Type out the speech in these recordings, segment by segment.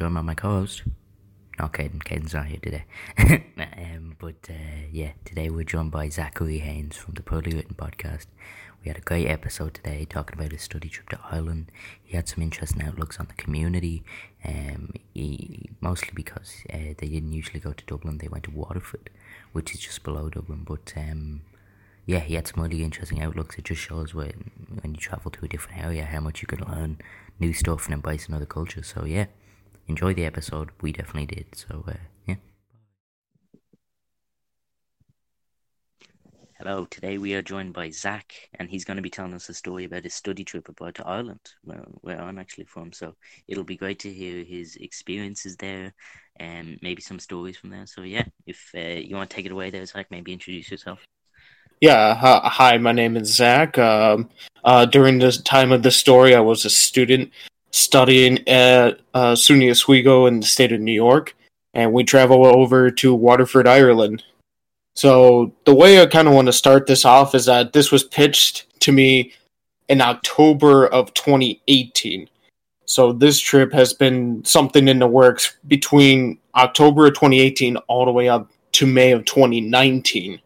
joined by my co host. Not Caden. Caden's not here today. um, but uh, yeah, today we're joined by Zakary Haines from the Poorly Written podcast. We had a great episode today talking about his study trip to Ireland. He had some interesting outlooks on the community, um, he, mostly because uh, they didn't usually go to Dublin, they went to Waterford, which is just below Dublin. But um, yeah, he had some really interesting outlooks. It just shows when when you travel to a different area how much you can learn new stuff and embrace another culture. So yeah, enjoy the episode. We definitely did. So uh, yeah. Hello, today we are joined by Zach, and he's going to be telling us a story about his study trip abroad to Ireland, where, where I'm actually from. So it'll be great to hear his experiences there and maybe some stories from there. So, yeah, if uh, you want to take it away there, Zach, maybe introduce yourself. Yeah, hi, my name is Zach. Um, uh, during the time of the story, I was a student studying at uh, SUNY Oswego in the state of New York, and we travel over to Waterford, Ireland. So, the way I kind of want to start this off is that this was pitched to me in October of 2018. So, this trip has been something in the works between October of 2018 all the way up to May of 2019.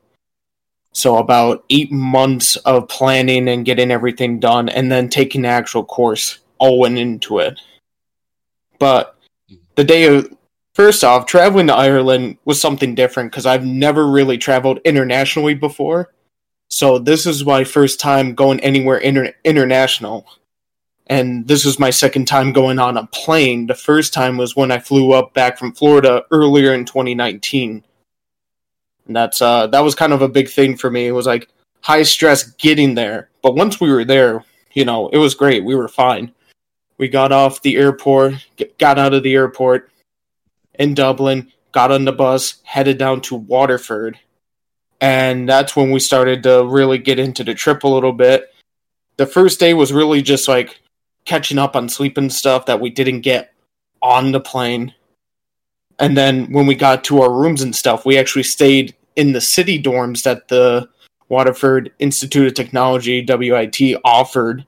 So about eight months of planning and getting everything done, and then taking the actual course all went into it. But the day of first off, traveling to Ireland was something different because I've never really traveled internationally before. So this is my first time going anywhere inter- international. And this was my second time going on a plane. The first time was when I flew up back from Florida earlier in 2019 and that's uh that was kind of a big thing for me. It was like high stress getting there, but once we were there, you know, it was great. We were fine. We got off the airport, got out of the airport in Dublin, got on the bus, headed down to Waterford. And that's when we started to really get into the trip a little bit. The first day was really just like catching up on sleep and stuff that we didn't get on the plane. And then when we got to our rooms and stuff, we actually stayed in the city dorms that the Waterford Institute of Technology WIT offered.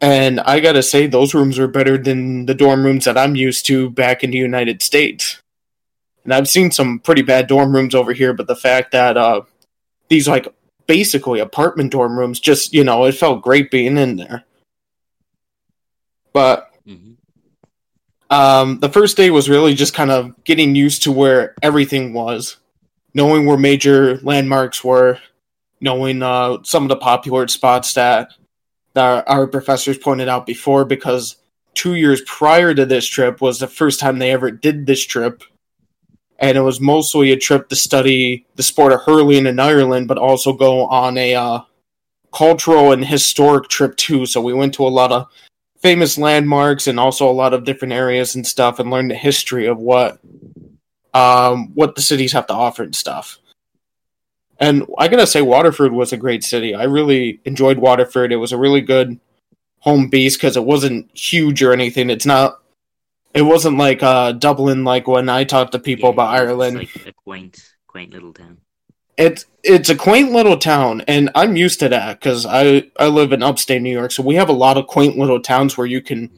And I gotta say, those rooms were better than the dorm rooms that I'm used to back in the United States. And I've seen some pretty bad dorm rooms over here, but the fact that uh, these like basically apartment dorm rooms, just you know, it felt great being in there. But mm-hmm. Um, the first day was really just kind of getting used to where everything was, knowing where major landmarks were, knowing uh, some of the popular spots that, that our professors pointed out before. Because two years prior to this trip was the first time they ever did this trip, and it was mostly a trip to study the sport of hurling in Ireland, but also go on a uh, cultural and historic trip too. So we went to a lot of famous landmarks and also a lot of different areas and stuff and learn the history of what um, what the cities have to offer and stuff. And I gotta say, Waterford was a great city. I really enjoyed Waterford. It was a really good home base because it wasn't huge or anything. It's not. It wasn't like uh, Dublin, like when I talked to people yeah, about Ireland. Like a quaint, quaint little town it's it's a quaint little town, and I'm used to that because I I live in upstate New York, so we have a lot of quaint little towns where you can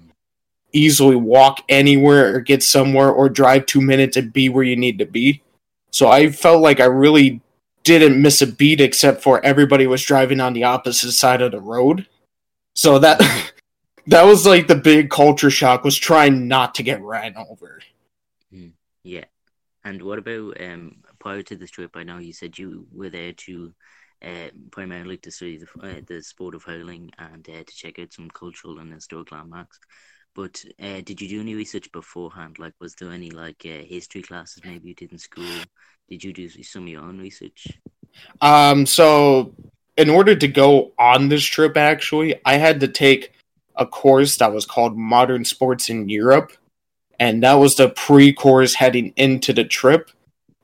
easily walk anywhere or get somewhere or drive two minutes and be where you need to be. So I felt like I really didn't miss a beat except for everybody was driving on the opposite side of the road. So that that was like the big culture shock was trying not to get ran over. Hmm. Yeah. And what about um prior to this trip, I know you said you were there to uh, primarily to study the, uh, the sport of hurling and uh, to check out some cultural and historic landmarks. But uh, did you do any research beforehand? Like, was there any like uh, history classes maybe you did in school? Did you do some of your own research? Um, so in order to go on this trip, actually, I had to take a course that was called Modern Sports in Europe, and that was the pre-course heading into the trip.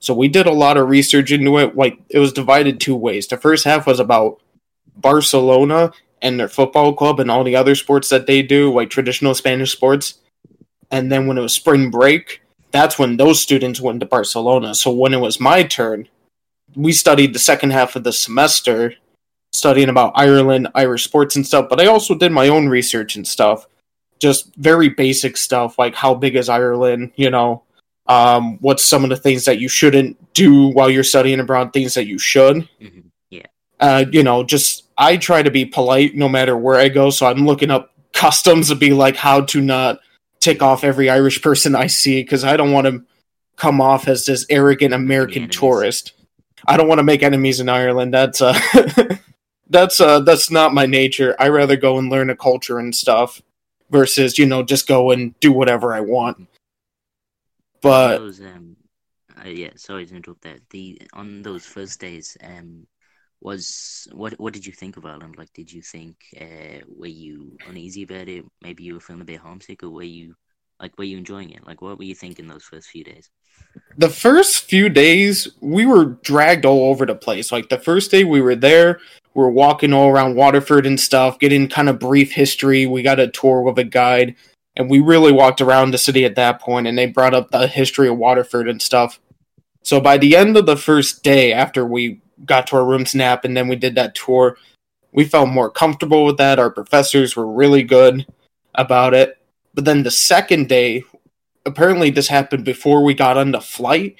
So we did a lot of research into it. Like it was divided two ways. The first half was about Barcelona and their football club and all the other sports that they do, like traditional Spanish sports. And then when it was spring break, that's when those students went to Barcelona. So when it was my turn, we studied the second half of the semester, studying about Ireland, Irish sports and stuff. But I also did my own research and stuff. just very basic stuff like how big is Ireland, you know, um, what's some of the things that you shouldn't do while you're studying abroad, things that you should. Mm-hmm. Yeah. Uh, you know, just I try to be polite no matter where I go, so I'm looking up customs to be like how to not tick off every Irish person I see because I don't want to come off as this arrogant American tourist. I don't want to make enemies in Ireland. That's uh that's uh that's not my nature. I rather go and learn a culture and stuff versus, you know, just go and do whatever I want. But those, um, uh, yeah, sorry to interrupt there. The on those first days, um, was what what did you think of Ireland? Like, did you think uh, were you uneasy about it? Maybe you were feeling a bit homesick, or were you like were you enjoying it? Like, what were you thinking those first few days? The first few days, we were dragged all over the place. Like the first day we were there, we are walking all around Waterford and stuff, getting kind of brief history. We got a tour with a guide, and we really walked around the city at that point. And they brought up the history of Waterford and stuff. So by the end of the first day, after we got to our rooms nap and then we did that tour, we felt more comfortable with that. Our professors were really good about it. But then the second day, apparently this happened before we got on the flight,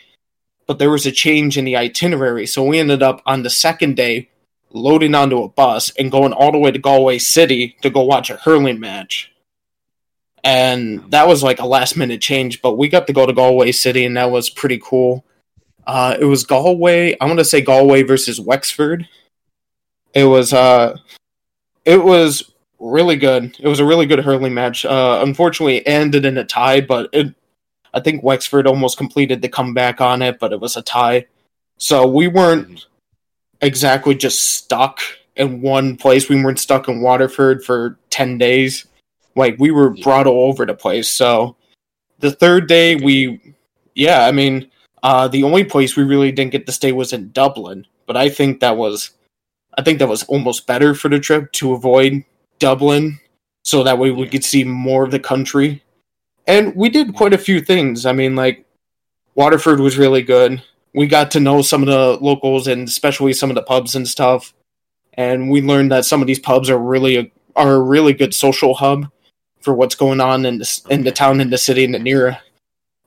but there was a change in the itinerary. So we ended up on the second day loading onto a bus and going all the way to Galway City to go watch a hurling match. And that was like a last minute change, but we got to go to Galway City and that was pretty cool. Uh, it was Galway. I want to say Galway versus Wexford. It was uh, it was really good. It was a really good hurling match. Uh, unfortunately, it ended in a tie, but it, I think Wexford almost completed the comeback on it, but it was a tie. So we weren't exactly just stuck in one place. We weren't stuck in Waterford for 10 days. Like, we were brought all over the place. So the third day, we, yeah, I mean, uh, the only place we really didn't get to stay was in Dublin, but I think that was, I think that was almost better for the trip to avoid Dublin, so that way we could see more of the country. And we did quite a few things. I mean, like Waterford was really good. We got to know some of the locals and especially some of the pubs and stuff. And we learned that some of these pubs are really a, are a really good social hub for what's going on in the in the town, in the city, in the near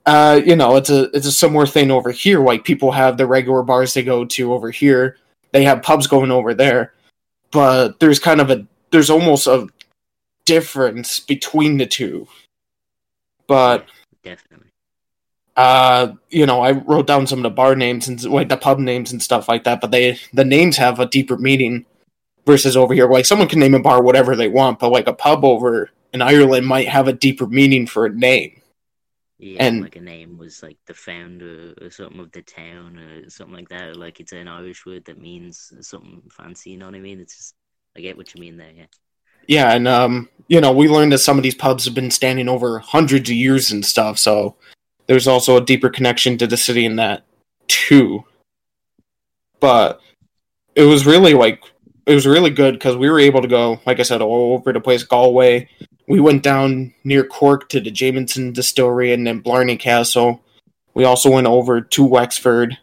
uh, you know, it's a it's a similar thing over here. Like people have the regular bars they go to over here. They have pubs going over there, but there's kind of a there's almost a difference between the two. But definitely, uh, you know, I wrote down some of the bar names and like the pub names and stuff like that. But they the names have a deeper meaning versus over here. Like someone can name a bar whatever they want, but like a pub over in Ireland might have a deeper meaning for a name. Yeah, and like a name was like the founder or something of the town or something like that. Or like it's an Irish word that means something fancy. You know what I mean? It's just I get what you mean there. Yeah. Yeah, and um, you know, we learned that some of these pubs have been standing over hundreds of years and stuff. So there's also a deeper connection to the city in that too. But it was really like it was really good because we were able to go, like I said, all over the place, Galway, we went down near Cork to the Jameson Distillery and then Blarney Castle. We also went over to Wexford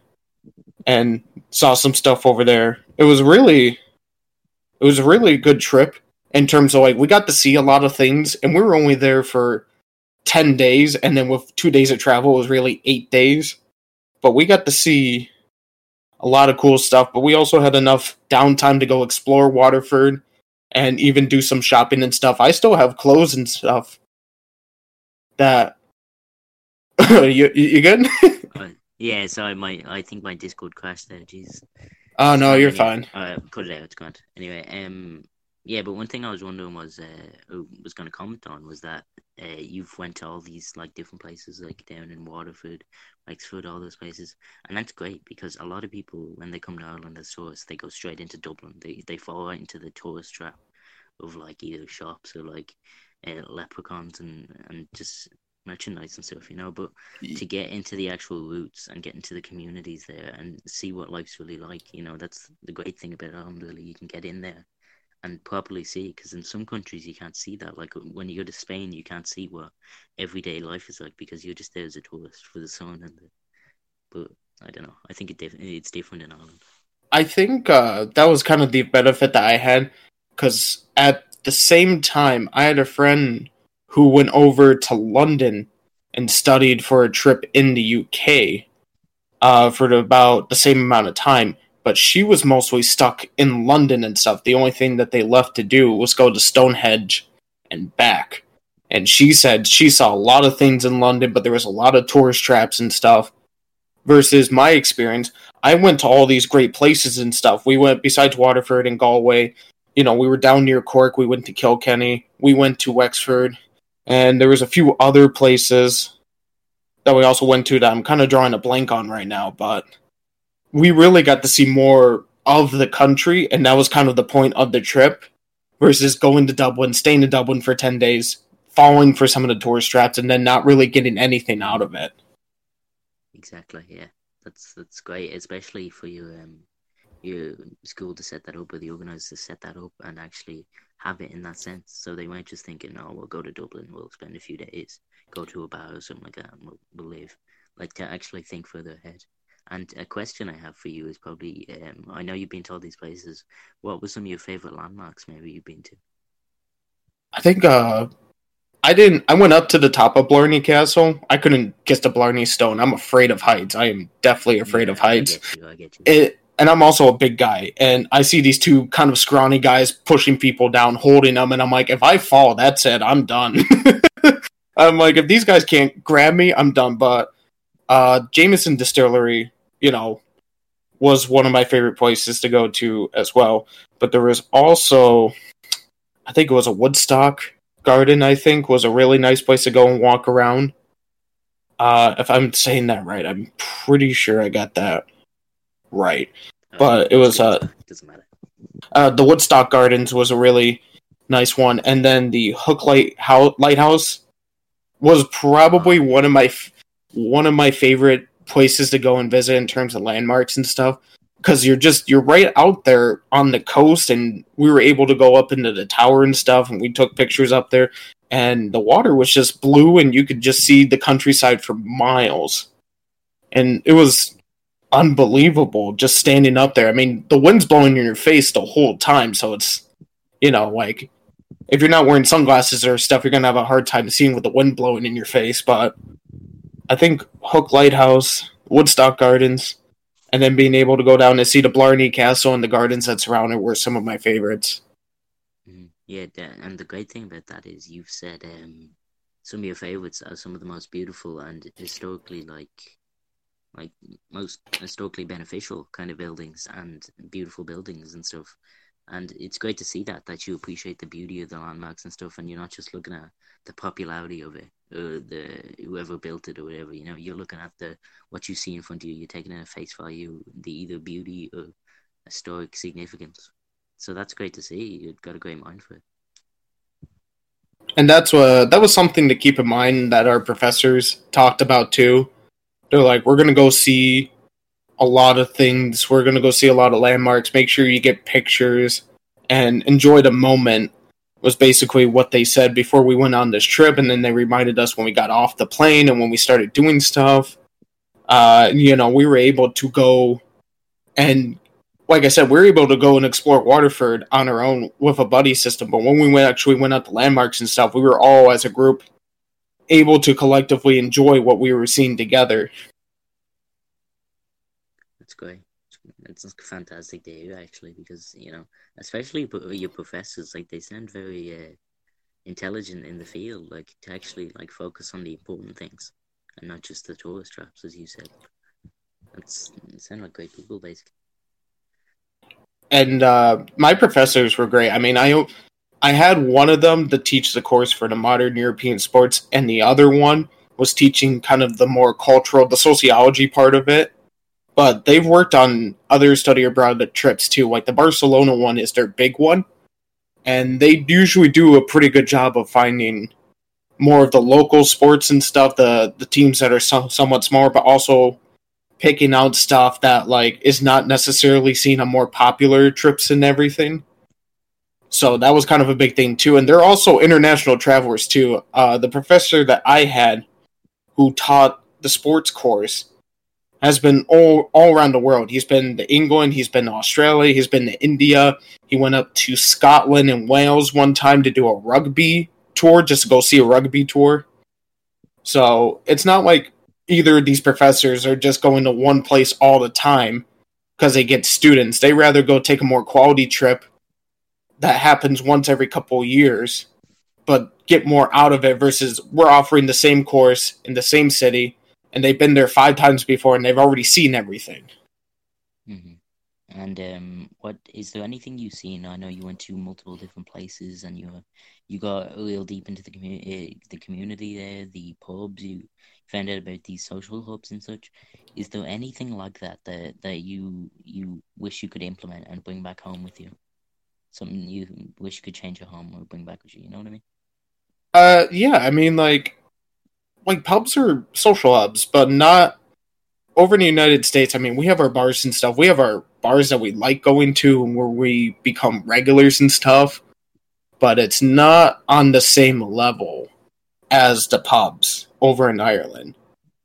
and saw some stuff over there. It was really it was a really good trip in terms of like we got to see a lot of things and we were only there for 10 days and then with 2 days of travel it was really 8 days. But we got to see a lot of cool stuff, but we also had enough downtime to go explore Waterford and even do some shopping and stuff. I still have clothes and stuff that you you good? uh, yeah, sorry, my I think my Discord crashed there. Jeez. Oh no, you're fine. Uh, put it out. It's good. Anyway, um, yeah, but one thing I was wondering was, uh, was going to comment on was that uh, you've went to all these like different places, like down in Waterford, Wexford, all those places, and that's great because a lot of people when they come to Ireland as tourists, they go straight into Dublin. They they fall right into the tourist trap of like either shops or like uh, leprechauns and and just merchandise and stuff, you know. But to get into the actual roots and get into the communities there and see what life's really like, you know, that's the great thing about Ireland. Really, you can get in there and properly see because in some countries you can't see that like when you go to spain you can't see what everyday life is like because you're just there as a tourist for the sun and the but i don't know i think it it's different in ireland i think uh, that was kind of the benefit that i had because at the same time i had a friend who went over to London and studied for a trip in the UK uh, for about the same amount of time. But she was mostly stuck in London and stuff. The only thing that they left to do was go to Stonehenge and back. And she said she saw a lot of things in London, but there was a lot of tourist traps and stuff. Versus my experience, I went to all these great places and stuff. We went besides Waterford and Galway. You know, we were down near Cork. We went to Kilkenny. We went to Wexford, and there was a few other places that we also went to that I'm kind of drawing a blank on right now. But we really got to see more of the country, and that was kind of the point of the trip. Versus going to Dublin, staying in Dublin for ten days, falling for some of the tourist traps, and then not really getting anything out of it. Exactly. Yeah that's that's great, especially for your um your school to set that up or the organisers to set that up and actually have it in that sense. So they weren't just thinking, "Oh, we'll go to Dublin, we'll spend a few days, go to a bar or something like that, and we'll, we'll live." Like to actually think further ahead. And a question I have for you is probably, um, I know you've been to all these places. What were some of your favorite landmarks? Maybe you've been to. I think uh, I didn't. I went up to the top of Blarney Castle. I couldn't get to Blarney Stone. I'm afraid of heights. I am definitely afraid yeah, of heights. I get you, I get you. It, and I'm also a big guy, and I see these two kind of scrawny guys pushing people down, holding them, and I'm like, if I fall, that's it. I'm done. I'm like, if these guys can't grab me, I'm done. But uh, Jameson Distillery, you know, was one of my favorite places to go to as well. But there was also, I think it was a Woodstock Garden, I think, was a really nice place to go and walk around. Uh, if I'm saying that right, I'm pretty sure I got that right. But it was uh, doesn't matter. Uh, the Woodstock Gardens was a really nice one, and then the Hook Light Lighthouse was probably one of my f- one of my favorite places to go and visit in terms of landmarks and stuff. Because you're just you're right out there on the coast and we were able to go up into the tower and stuff and we took pictures up there and the water was just blue and you could just see the countryside for miles. And it was unbelievable just standing up there. I mean the wind's blowing in your face the whole time so it's you know like if you're not wearing sunglasses or stuff you're gonna have a hard time seeing with the wind blowing in your face but i think hook lighthouse woodstock gardens and then being able to go down and see the Blarney Castle and the gardens that surround it were some of my favorites. Mm-hmm. Yeah, and the great thing about that is you've said um, some of your favorites are some of the most beautiful and historically like like most historically beneficial kind of buildings and beautiful buildings and stuff. And it's great to see that that you appreciate the beauty of the landmarks and stuff, and you're not just looking at the popularity of it or the whoever built it or whatever. You know, you're looking at the what you see in front of you. You're taking at face value, the either beauty or historic significance. So that's great to see. You've got a great mind for it. And that's what that was something to keep in mind that our professors talked about too. They're like, we're gonna go see a lot of things. We're gonna go see a lot of landmarks. Make sure you get pictures and enjoy the moment was basically what they said before we went on this trip, and then they reminded us when we got off the plane and when we started doing stuff. Uh, you know, we were able to go and, like I said, we were able to go and explore Waterford on our own with a buddy system. But when we went actually went out to landmarks and stuff, we were all as a group able to collectively enjoy what we were seeing together. That's great it's a fantastic hear actually because you know especially your professors like they sound very uh, intelligent in the field like to actually like focus on the important things and not just the tourist traps as you said. That's sound like great people basically. And uh, my professors were great. I mean i i had one of them to teach the course for the modern european sports and the other one was teaching kind of the more cultural the sociology part of it but they've worked on other study abroad trips too. Like the Barcelona one is their big one, and they usually do a pretty good job of finding more of the local sports and stuff, the the teams that are so, somewhat smaller, but also picking out stuff that like is not necessarily seen on more popular trips and everything. So that was kind of a big thing too. And they're also international travelers too. Uh, the professor that I had who taught the sports course has been all all around the world. He's been to England, he's been to Australia, he's been to India. He went up to Scotland and Wales one time to do a rugby tour just to go see a rugby tour. So it's not like either of these professors are just going to one place all the time because they get students. They rather go take a more quality trip that happens once every couple years, but get more out of it versus we're offering the same course in the same city and they've been there five times before and they've already seen everything. Mm-hmm. And um, what is there anything you've seen? I know you went to multiple different places and you you got real deep into the community, uh, the community there, the pubs. You found out about these social hubs and such. Is there anything like that that that you you wish you could implement and bring back home with you? Something you wish you could change at home or bring back with you. You know what I mean? Uh, yeah. I mean, like, like pubs are social hubs, but not over in the United States. I mean, we have our bars and stuff. We have our bars that we like going to and where we become regulars and stuff, but it's not on the same level as the pubs over in Ireland.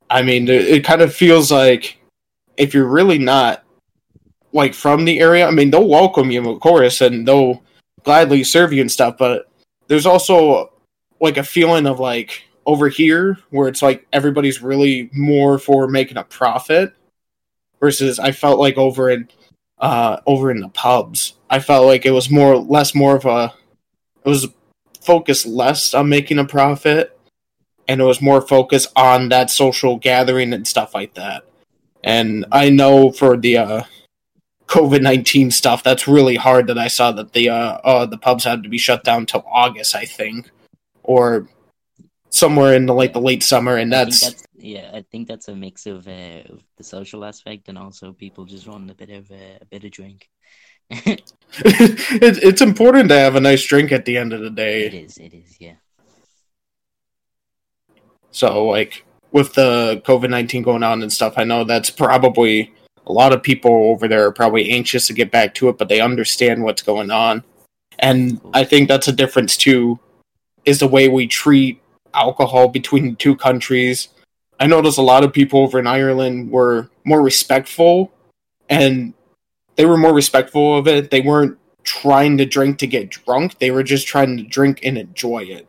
I mean, it kind of feels like if you're really not like from the area, I mean, they'll welcome you, of course, and they'll gladly serve you and stuff, but there's also like a feeling of like over here where it's like everybody's really more for making a profit versus I felt like over in uh over in the pubs. I felt like it was more less more of a it was focused less on making a profit and it was more focused on that social gathering and stuff like that. And I know for the uh COVID nineteen stuff, that's really hard. That I saw that the uh, uh the pubs had to be shut down till August, I think, or somewhere in the like the late summer, and that's, that's yeah. I think that's a mix of, uh, the social aspect and also people just wanting a bit of uh, a bit of drink. it, it's important to have a nice drink at the end of the day. It is. It is. Yeah. So like with the COVID nineteen going on and stuff, I know that's probably a lot of people over there are probably anxious to get back to it, but they understand what's going on. And I think that's a difference too, is the way we treat alcohol between two countries. I noticed a lot of people over in Ireland were more respectful and they were more respectful of it. They weren't trying to drink to get drunk, they were just trying to drink and enjoy it.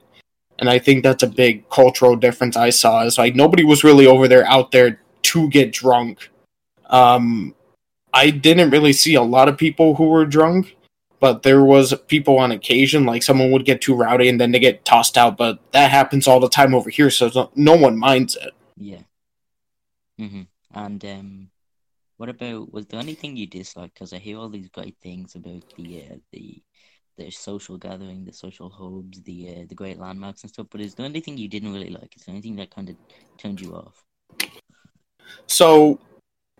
And I think that's a big cultural difference I saw. Is like nobody was really over there out there to get drunk. Um, I didn't really see a lot of people who were drunk but there was people on occasion like someone would get too rowdy and then they get tossed out but that happens all the time over here so no one minds it. Yeah. Mm-hmm. and um what about was there anything you disliked because i hear all these great things about the uh, the the social gathering the social hubs the uh, the great landmarks and stuff but is there anything you didn't really like? Is there anything that kind of turned you off? So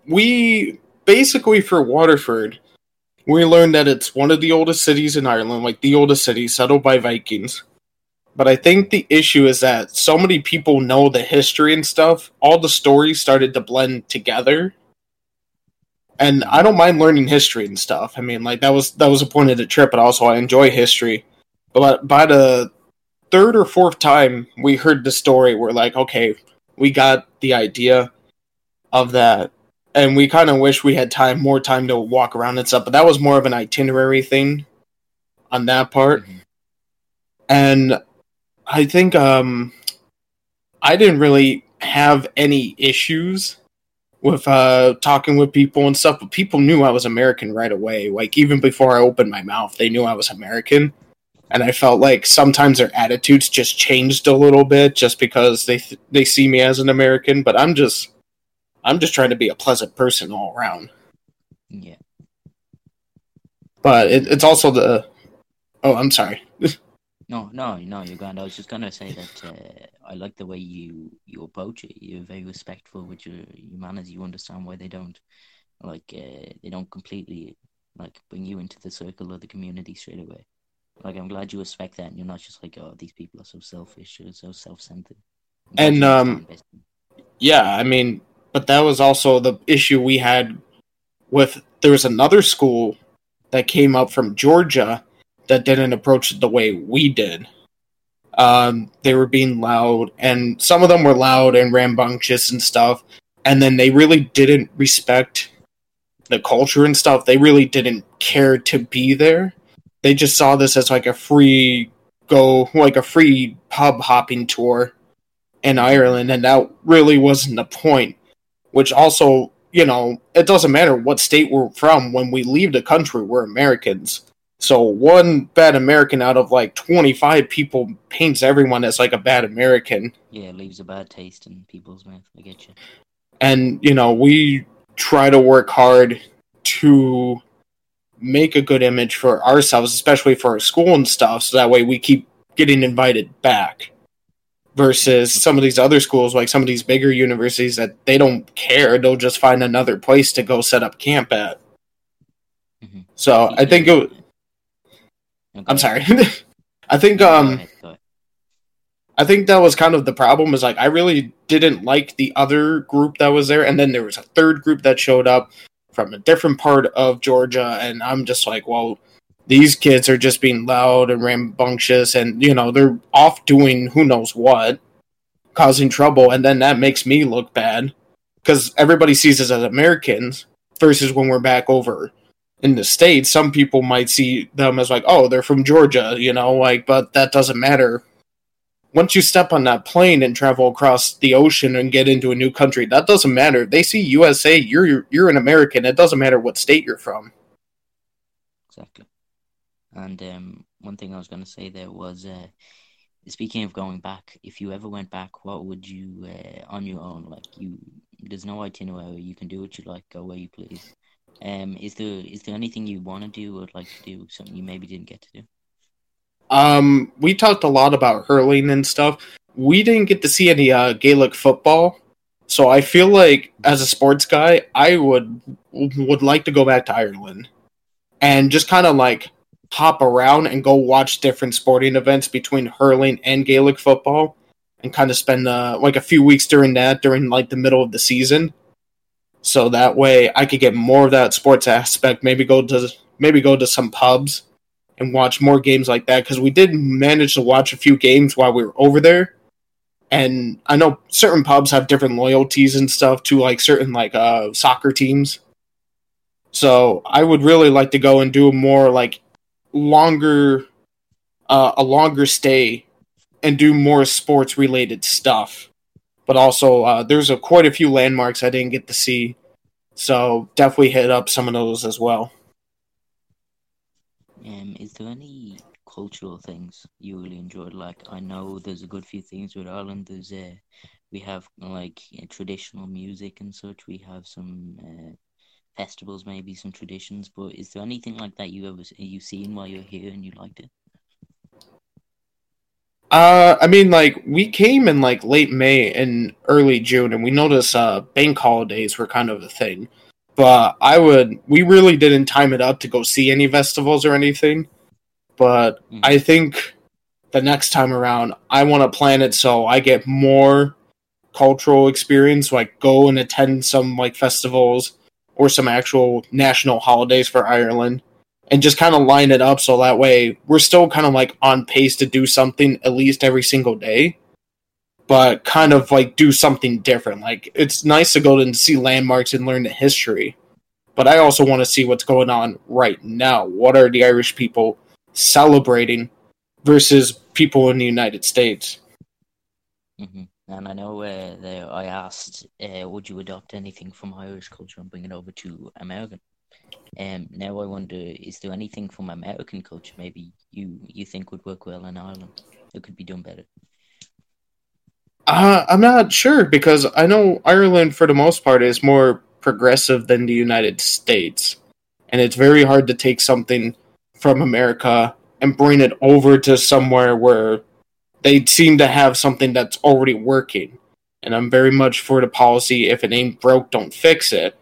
we basically for waterford we learned that it's one of the oldest cities in Ireland, like the oldest city settled by Vikings. But I think the issue is that so many people know the history and stuff, all the stories started to blend together. And I don't mind learning history and stuff. I mean, like that was that was a point of the trip, but also I enjoy history. But by the third or fourth time we heard the story, we're like, okay, we got the idea of that and we kind of wish we had time, more time to walk around and stuff. But that was more of an itinerary thing on that part, mm-hmm. and I think um, I didn't really have any issues with uh, talking with people and stuff. But people knew I was American right away. Like even before I opened my mouth, they knew I was American. And I felt like sometimes their attitudes just changed a little bit just because they th- they see me as an American. But I'm just I'm just trying to be a pleasant person all around. Yeah. But it, it's also the. Oh, I'm sorry. no, no, no, you're grand. I was just gonna say that uh, I like the way you you approach it. You're very respectful with your your manners. You understand why they don't like uh, they don't completely like bring you into the circle of the community straight away. Like I'm glad you respect that, and you're not just like, oh, these people are so selfish or so self-centered. And um, yeah, I mean, but that was also the issue we had with there was another school that came up from Georgia that didn't approach it the way we did. Um, they were being loud, and some of them were loud and rambunctious and stuff. And then they really didn't respect the culture and stuff. They really didn't care to be there. They just saw this as like a free go like a free pub hopping tour in Ireland, and that really wasn't the point. Which also, you know, it doesn't matter what state we're from. When we leave the country, we're Americans. So one bad American out of like 25 people paints everyone as like a bad American. Yeah, it leaves a bad taste in people's mouth. I get you. And, you know, we try to work hard to make a good image for ourselves, especially for our school and stuff, so that way we keep getting invited back. Versus some of these other schools, like some of these bigger universities, that they don't care; they'll just find another place to go set up camp at. Mm-hmm. So I think it. Okay. I'm sorry. I think um. I think that was kind of the problem. Is like I really didn't like the other group that was there, and then there was a third group that showed up from a different part of Georgia, and I'm just like, well, these kids are just being loud and rambunctious, and you know they're off doing who knows what, causing trouble, and then that makes me look bad because everybody sees us as Americans versus when we're back over in the states. Some people might see them as like, oh, they're from Georgia, you know, like, but that doesn't matter once you step on that plane and travel across the ocean and get into a new country, that doesn't matter. They see USA, you're you're an American. It doesn't matter what state you're from. Exactly. And um, one thing I was going to say there was, uh, speaking of going back, if you ever went back, what would you uh, on your own? Like you, there's no itinerary. You can do what you like, go where you please. Um, is there is there anything you want to do or like to do something you maybe didn't get to do? Um, we talked a lot about hurling and stuff. We didn't get to see any uh, Gaelic football, so I feel like as a sports guy, I would would like to go back to Ireland and just kind of like hop around and go watch different sporting events between hurling and Gaelic football, and kind of spend uh, like a few weeks during that during like the middle of the season. So that way, I could get more of that sports aspect. Maybe go to maybe go to some pubs and watch more games like that because we did manage to watch a few games while we were over there. And I know certain pubs have different loyalties and stuff to like certain like uh soccer teams. So I would really like to go and do more like longer uh, a longer stay and do more sports related stuff. But also uh, there's a quite a few landmarks I didn't get to see. So definitely hit up some of those as well. Um, is there any cultural things you really enjoyed? Like, I know there's a good few things with Ireland. There's uh, we have like traditional music and such. We have some uh, festivals, maybe some traditions. But is there anything like that you ever you seen while you're here and you liked it? Uh, I mean, like we came in like late May and early June, and we noticed uh bank holidays were kind of a thing but I would. We really didn't time it up to go see any festivals or anything. But mm-hmm. I think the next time around, I want to plan it so I get more cultural experience, like go and attend some like festivals or some actual national holidays for Ireland, and just kind of line it up so that way we're still kind of like on pace to do something at least every single day but kind of like do something different. Like it's nice to go and see landmarks and learn the history, but I also want to see what's going on right now. What are the Irish people celebrating versus people in the United States? Mm-hmm. And I know uh, I asked, uh, would you adopt anything from Irish culture and bring it over to American? Um, now I wonder, is there anything from American culture maybe you you think would work well in Ireland that could be done better? Uh, I'm not sure because I know Ireland, for the most part, is more progressive than the United States, and it's very hard to take something from America and bring it over to somewhere where they seem to have something that's already working. And I'm very much for the policy: if it ain't broke, don't fix it.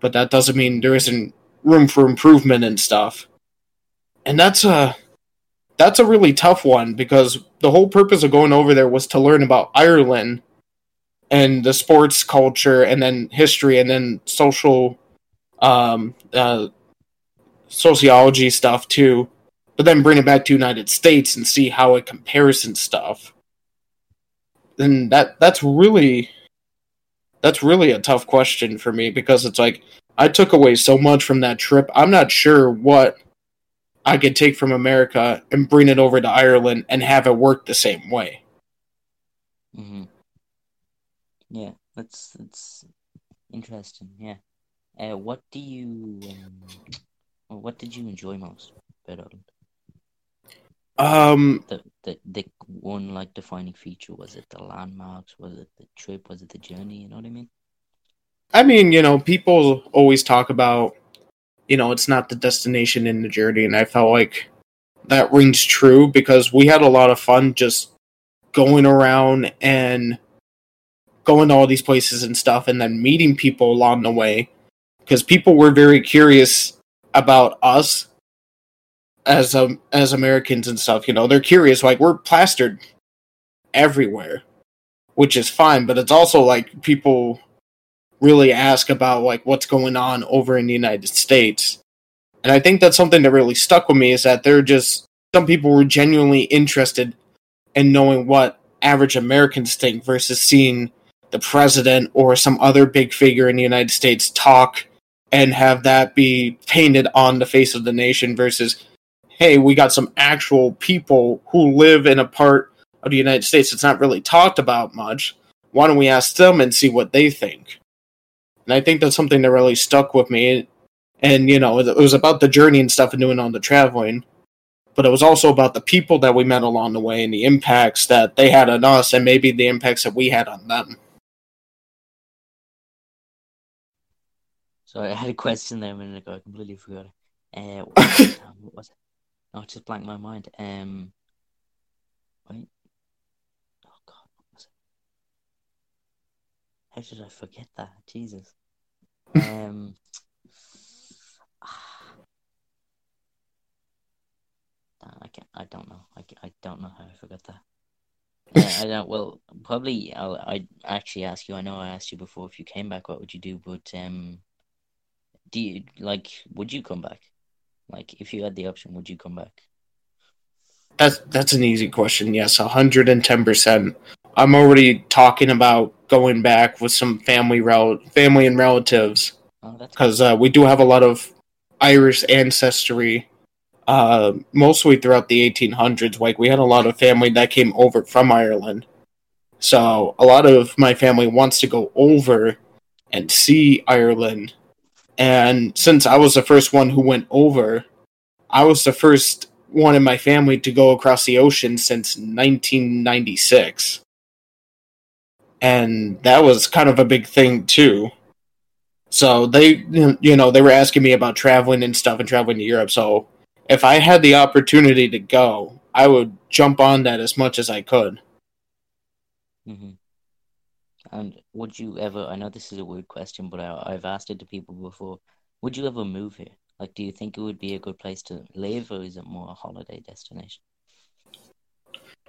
But that doesn't mean there isn't room for improvement and stuff. And that's a that's a really tough one because the whole purpose of going over there was to learn about Ireland and the sports culture and then history and then social um, uh, sociology stuff too but then bring it back to united states and see how it compares and stuff then that that's really that's really a tough question for me because it's like i took away so much from that trip i'm not sure what I could take from America and bring it over to Ireland and have it work the same way. Mm-hmm. Yeah, that's that's interesting. Yeah. Uh, what do you um, what did you enjoy most about Ireland? Um, the, the the one like defining feature was it the landmarks? Was it the trip? Was it the journey? You know what I mean? I mean, you know, people always talk about, you know, it's not the destination in the journey, and I felt like that rings true because we had a lot of fun just going around and going to all these places and stuff, and then meeting people along the way because people were very curious about us as um as Americans and stuff. You know, they're curious. Like we're plastered everywhere, which is fine, but it's also like people really ask about like what's going on over in the United States. And I think that's something that really stuck with me is that they're just some people were genuinely interested in knowing what average Americans think versus seeing the president or some other big figure in the United States talk and have that be painted on the face of the nation versus hey, we got some actual people who live in a part of the United States that's not really talked about much. Why don't we ask them and see what they think? And I think that's something that really stuck with me. And, you know, it was about the journey and stuff and doing all the traveling, but it was also about the people that we met along the way and the impacts that they had on us and maybe the impacts that we had on them. So I had a question there a minute ago. I completely forgot. Uh, what was it? Oh, it just blanked my mind. Um, wait. Oh God, what was it? How did I forget that? Jesus. Um. I can't. I don't know. I, I don't know how I forgot that. Uh, I don't. Well, probably. I'll. I actually ask you. I know I asked you before. If you came back, what would you do? But um, do you like? Would you come back? Like, if you had the option, would you come back? That's that's an easy question. Yes, hundred and ten percent. I'm already talking about going back with some family rel- family and relatives because oh, uh, we do have a lot of Irish ancestry. Uh, mostly throughout the 1800s, like we had a lot of family that came over from Ireland. So a lot of my family wants to go over and see Ireland and since I was the first one who went over, I was the first one in my family to go across the ocean since 1996. And that was kind of a big thing too. So they, you know, they were asking me about traveling and stuff and traveling to Europe. So if I had the opportunity to go, I would jump on that as much as I could. Mm-hmm. And would you ever? I know this is a weird question, but I, I've asked it to people before. Would you ever move here? Like, do you think it would be a good place to live, or is it more a holiday destination?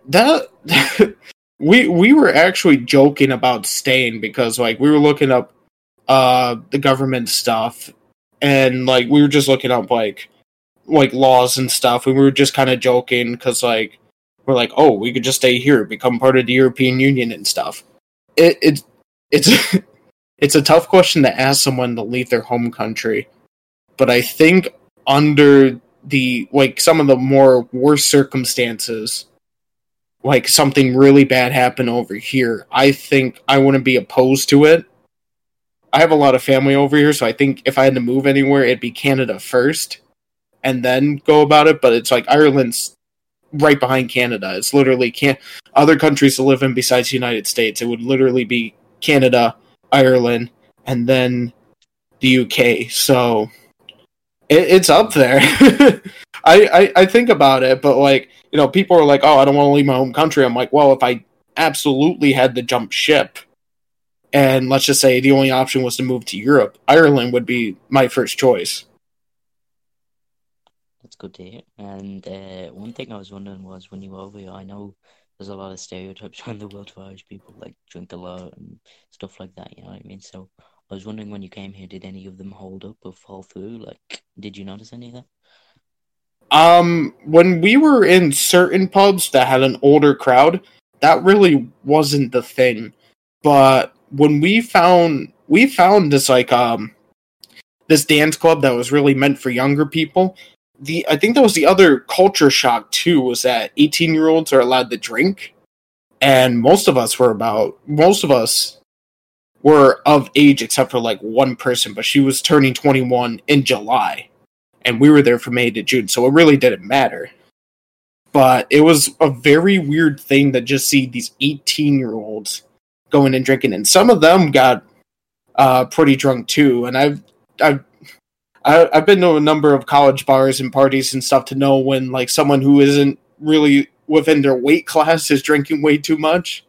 That we we were actually joking about staying because like we were looking up uh the government stuff and like we were just looking up like like laws and stuff and we were just kind of joking because like we're like oh we could just stay here become part of the european union and stuff it, it it's it's a tough question to ask someone to leave their home country, but I think under the like some of the more worst circumstances, like something really bad happened over here, I think I wouldn't be opposed to it. I have a lot of family over here, so I think if I had to move anywhere, it'd be Canada first and then go about it. But it's like Ireland's right behind Canada. It's literally can other countries to live in besides the United States. It would literally be Canada, Ireland, and then the UK. So it, it's up there. I, I I think about it, but like you know, people are like, "Oh, I don't want to leave my home country." I'm like, well, if I absolutely had to jump ship, and let's just say the only option was to move to Europe, Ireland would be my first choice good to hear. And uh, one thing I was wondering was when you were over here, I know there's a lot of stereotypes around the world for Irish people, like drink a lot and stuff like that. You know what I mean? So I was wondering when you came here, did any of them hold up or fall through? Like, did you notice any of that? Um, when we were in certain pubs that had an older crowd, that really wasn't the thing. But when we found we found this like um this dance club that was really meant for younger people, the I think that was the other culture shock too was that 18 year olds are allowed to drink, and most of us were about most of us were of age except for like one person, but she was turning 21 in July, and we were there from May to June, so it really didn't matter. But it was a very weird thing to just see these 18 year olds going and drinking, and some of them got uh, pretty drunk too. And I've I've I, I've been to a number of college bars and parties and stuff to know when like someone who isn't really within their weight class is drinking way too much.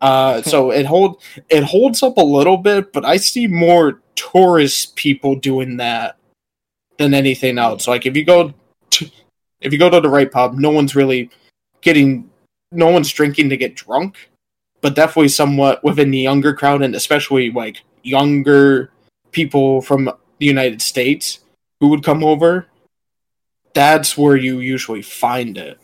Uh, so it hold it holds up a little bit, but I see more tourist people doing that than anything else. Like if you go to, if you go to the right pub, no one's really getting no one's drinking to get drunk, but definitely somewhat within the younger crowd and especially like younger people from the United States who would come over, that's where you usually find it.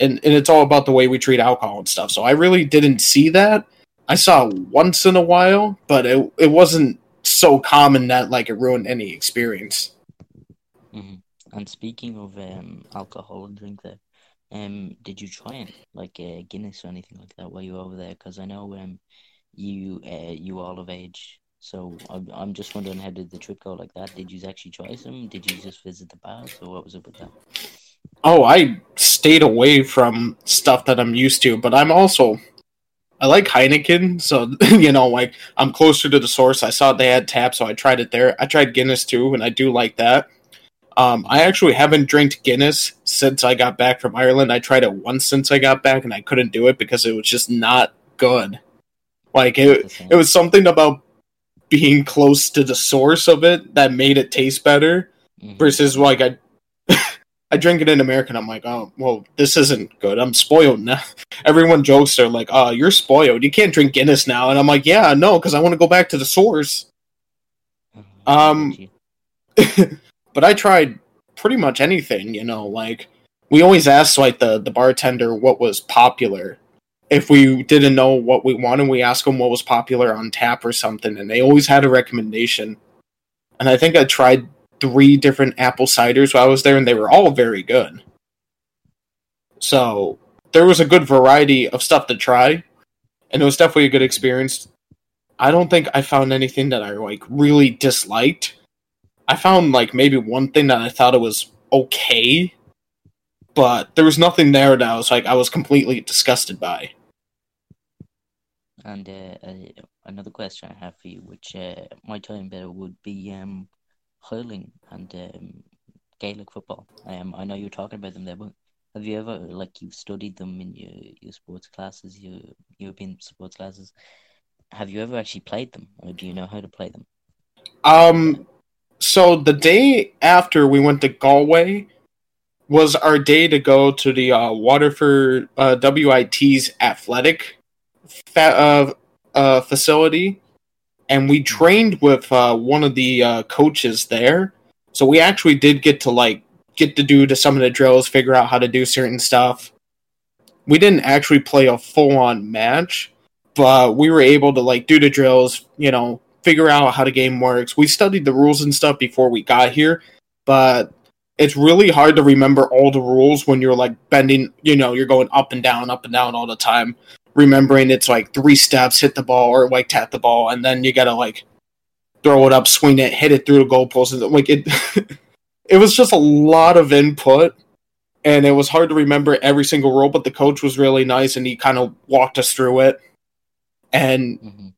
And and it's all about the way we treat alcohol and stuff. So I really didn't see that. I saw it once in a while, but it it wasn't so common that like it ruined any experience. Mm-hmm. And speaking of um, alcohol and drink there, um, did you try it like uh, Guinness or anything like that while you were over there? Because I know um, you uh, you all of age so I'm, I'm just wondering how did the trip go like that? Did you actually try some? Did you just visit the bars, or what was it with that? Oh, I stayed away from stuff that I'm used to, but I'm also I like Heineken, so you know, like I'm closer to the source. I saw they had tap, so I tried it there. I tried Guinness too, and I do like that. Um, I actually haven't drank Guinness since I got back from Ireland. I tried it once since I got back, and I couldn't do it because it was just not good. Like it, it was something about being close to the source of it that made it taste better mm-hmm. versus like I I drink it in America and I'm like, oh well, this isn't good. I'm spoiled now. Everyone jokes they're like, oh, you're spoiled. You can't drink Guinness now, and I'm like, yeah, no, because I want to go back to the source. Mm-hmm. Um, but I tried pretty much anything, you know. Like we always asked like the the bartender what was popular, if we didn't know what we wanted, we asked them what was popular on tap or something, and they always had a recommendation. And I think I tried three different apple ciders while I was there, and they were all very good. So there was a good variety of stuff to try, and it was definitely a good experience. I don't think I found anything that I like really disliked. I found like maybe one thing that I thought it was okay, but there was nothing there that I was like I was completely disgusted by. And uh, another question I have for you, which uh, my time better would be um, hurling and um, Gaelic football. Um, I know you're talking about them there, but have you ever like you've studied them in your, your sports classes, your European sports classes? Have you ever actually played them, or do you know how to play them? Um, so the day after we went to Galway was our day to go to the uh, Waterford uh, WIT's athletic fa- uh, uh, facility, and we trained with uh, one of the uh, coaches there. So we actually did get to like get to do to some of the drills, figure out how to do certain stuff. We didn't actually play a full on match, but we were able to like do the drills, you know, figure out how the game works. We studied the rules and stuff before we got here, but it's really hard to remember all the rules when you're like bending, you know, you're going up and down, up and down all the time remembering it's like three steps, hit the ball or like tap the ball, and then you gotta like throw it up, swing it, hit it through the goalpost. And like it, it was just a lot of input, and it was hard to remember every single rule. But the coach was really nice, and he kind of walked us through it. And mm-hmm.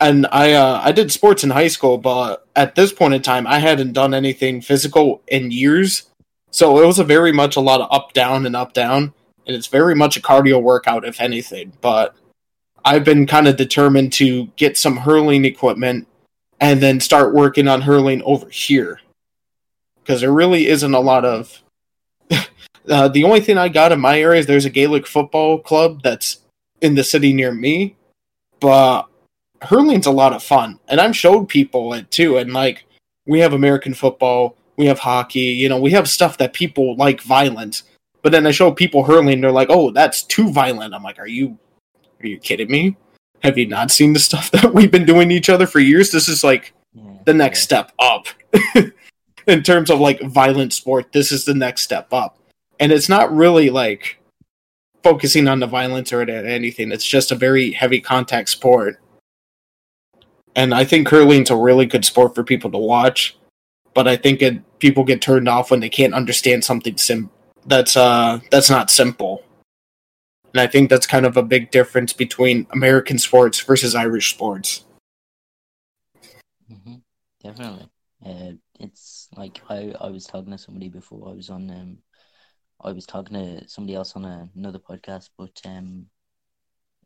and I uh, I did sports in high school, but at this point in time, I hadn't done anything physical in years. So it was a very much a lot of up down and up down and it's very much a cardio workout, if anything. But I've been kind of determined to get some hurling equipment and then start working on hurling over here because there really isn't a lot of. uh, the only thing I got in my area is there's a Gaelic football club that's in the city near me, but hurling's a lot of fun, and I've showed people it too. And like, we have American football, we have hockey, you know, we have stuff that people like violence. But then I show people hurling, and they're like, "Oh, that's too violent." I'm like, "Are you, are you kidding me? Have you not seen the stuff that we've been doing to each other for years? This is like the next step up." in terms of like violent sport, this is the next step up. And it's not really like focusing on the violence or anything. It's just a very heavy contact sport. And I think hurling's a really good sport for people to watch. But I think it, people get turned off when they can't understand something sim- that's uh that's not simple. And I think that's kind of a big difference between American sports versus Irish sports. Mm-hmm. Definitely. Uh, it's like I, I was talking to somebody before. I was on um, I was talking to somebody else on a, another podcast, but um,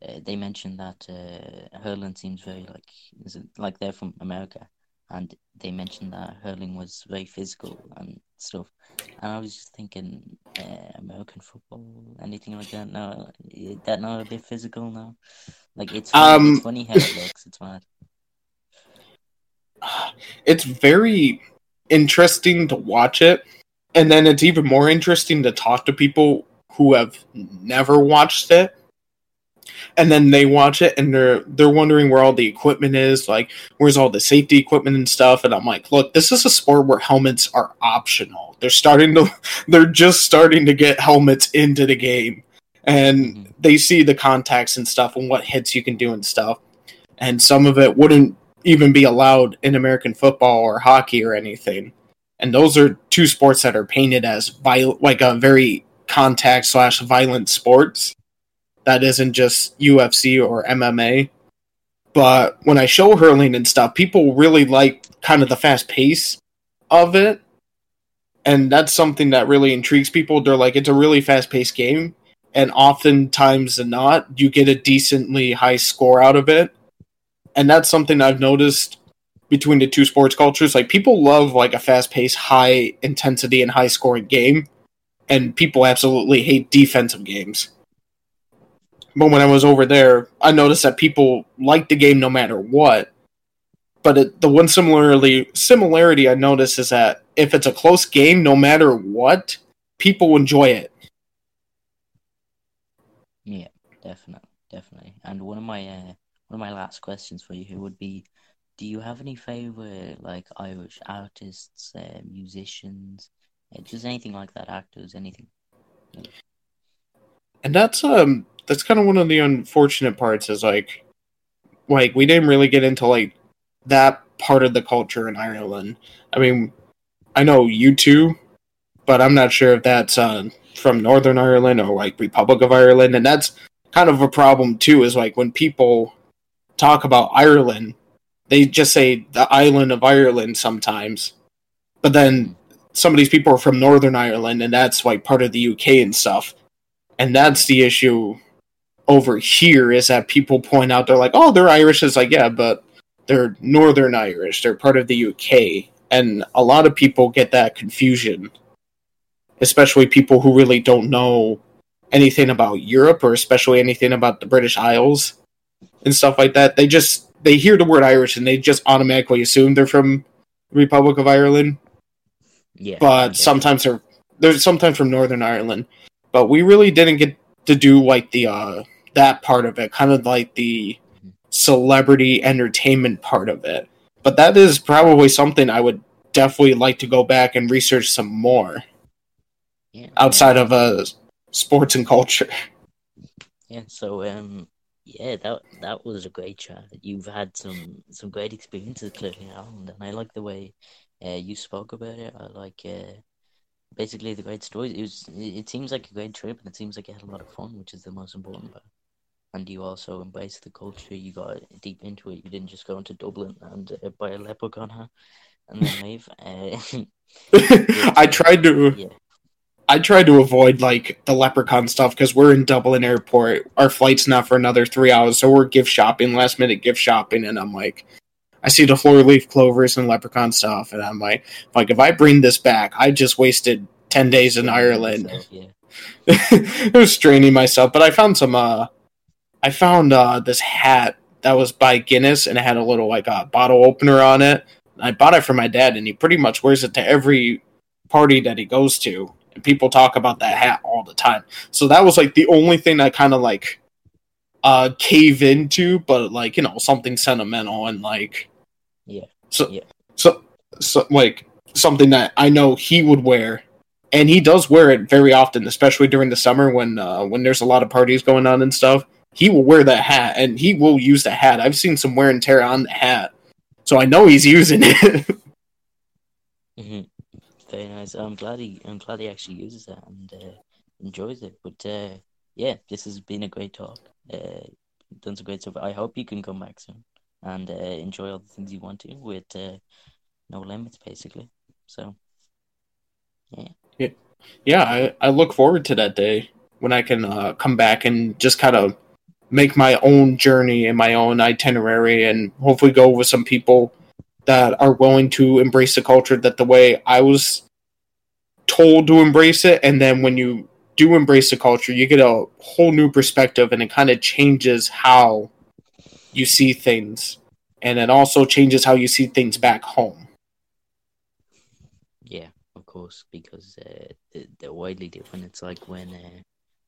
uh, they mentioned that uh, hurling seems very like is it like they're from America, and they mentioned that hurling was very physical and stuff. And I was just thinking, uh, American football, anything like that? No, that not a bit physical now. Like it's funny, um, it's funny how it looks. It's mad. It's very interesting to watch it, and then it's even more interesting to talk to people who have never watched it and then they watch it and they're they're wondering where all the equipment is like where's all the safety equipment and stuff. And i'm like look this is a sport where helmets are optional. They're starting to they're just starting to get helmets into the game. And mm-hmm. they see the contacts and stuff and what hits you can do and stuff. And some of it wouldn't even be allowed in american football or hockey or anything. And those are two sports that are painted as viol- like a very contact slash violent sports that isn't just UFC or MMA. But when I show hurling and stuff, people really like kind of the fast pace of it. And that's something that really intrigues people. They're like, it's a really fast paced game. And oftentimes than not, you get a decently high score out of it. And that's something I've noticed between the two sports cultures. Like people love like a fast paced, high intensity and high scoring game. And people absolutely hate defensive games. But when I was over there, I noticed that people liked the game no matter what. But it, the one similarly similarity I noticed is that if it's a close game, no matter what, people enjoy it. Yeah, definitely, definitely. And one of my uh, one of my last questions for you would be: Do you have any favorite like Irish artists, uh, musicians, uh, just anything like that, actors, anything? And that's um that's kind of one of the unfortunate parts is like like we didn't really get into like that part of the culture in Ireland. I mean, I know U2, but I'm not sure if that's uh, from Northern Ireland or like Republic of Ireland, and that's kind of a problem too. Is like when people talk about Ireland, they just say the island of Ireland sometimes, but then some of these people are from Northern Ireland, and that's like part of the UK and stuff, and that's the issue over here is that people point out they're like, oh, they're Irish. It's like, yeah, but they're Northern Irish. They're part of the UK, and a lot of people get that confusion, especially people who really don't know anything about Europe or especially anything about the British Isles and stuff like that. They just they hear the word Irish and they just automatically assume they're from the Republic of Ireland. Yeah, but sometimes they're they're sometimes from Northern Ireland. But we really didn't get to do like the uh that part of it, kind of like the celebrity entertainment part of it. But that is probably something I would definitely like to go back and research some more. Yeah, outside of uh sports and culture. Yeah, so um yeah, that that was a great chat. You've had some some great experiences Cliffy Island, and I like the way uh, you spoke about it. I like uh, basically the great stories. It was. It seems like a great trip, and it seems like you had a lot of fun, which is the most important part. And you also embraced the culture. You got deep into it. You didn't just go into Dublin and uh, buy a leprechaun hat and then leave. Uh, I tried to. Yeah. I tried to avoid like the leprechaun stuff because we're in Dublin Airport. Our flight's not for another three hours, so we're gift shopping, last minute gift shopping, and I'm like, I see the four leaf clovers and leprechaun stuff, and I'm like, like if I bring this back, I just wasted ten days in Ireland. yeah. it was straining myself, but I found some. uh I found uh this hat that was by Guinness, and it had a little like a uh, bottle opener on it. I bought it for my dad, and he pretty much wears it to every party that he goes to, and people talk about that hat all the time. So that was like the only thing I kind of like uh cave into, but like you know something sentimental and like yeah. So yeah. so so like something that I know he would wear, and he does wear it very often, especially during the summer when uh, when there's a lot of parties going on and stuff. He will wear that hat, and he will use the hat. I've seen some wear and tear on the hat, so I know he's using it. mm-hmm. Very nice. I'm glad he I'm glad he actually uses it and uh, enjoys it. But uh, yeah, this has been a great talk. Uh, done some great stuff. I hope you can come back soon and uh, enjoy all the things you want to with uh, no limits, basically. So, yeah. Yeah, yeah. I, I look forward to that day when I can uh, come back and just kind of make my own journey and my own itinerary, and hopefully go with some people that are willing to embrace the culture that the way I was told to embrace it, and then when you do embrace the culture, you get a whole new perspective, and it kind of changes how you see things, and it also changes how you see things back home. Yeah, of course, because uh, they're widely different. It's like when, uh,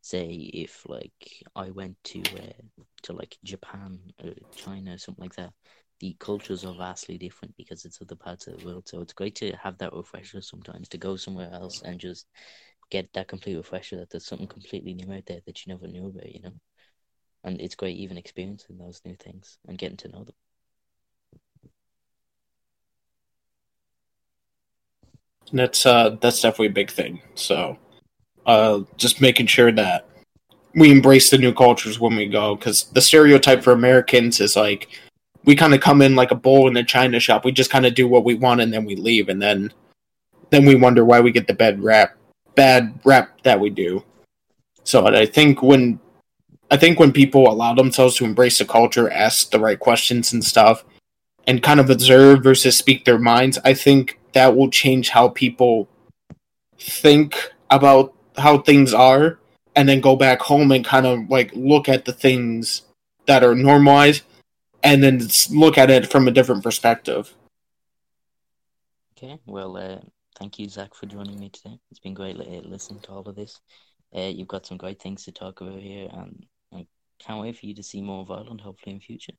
say, if like I went to uh, to like Japan or China, or something like that, the cultures are vastly different because it's other parts of the world. So it's great to have that refresher sometimes to go somewhere else and just get that complete refresher that there's something completely new out there that you never knew about, you know. And it's great even experiencing those new things and getting to know them. That's uh that's definitely a big thing. So uh just making sure that we embrace the new cultures when we go because the stereotype for Americans is like we kind of come in like a bull in a china shop. We just kind of do what we want and then we leave, and then then we wonder why we get the bad rap, bad rap that we do. So I think when I think when people allow themselves to embrace the culture, ask the right questions and stuff, and kind of observe versus speak their minds, I think that will change how people think about how things are and then go back home and kind of like look at the things that are normalized and then look at it from a different perspective. Okay, well, uh, thank you, Zach, for joining me today. It's been great listening to all of this. Uh, you've got some great things to talk about here, and I can't wait for you to see more of Ireland, hopefully in future.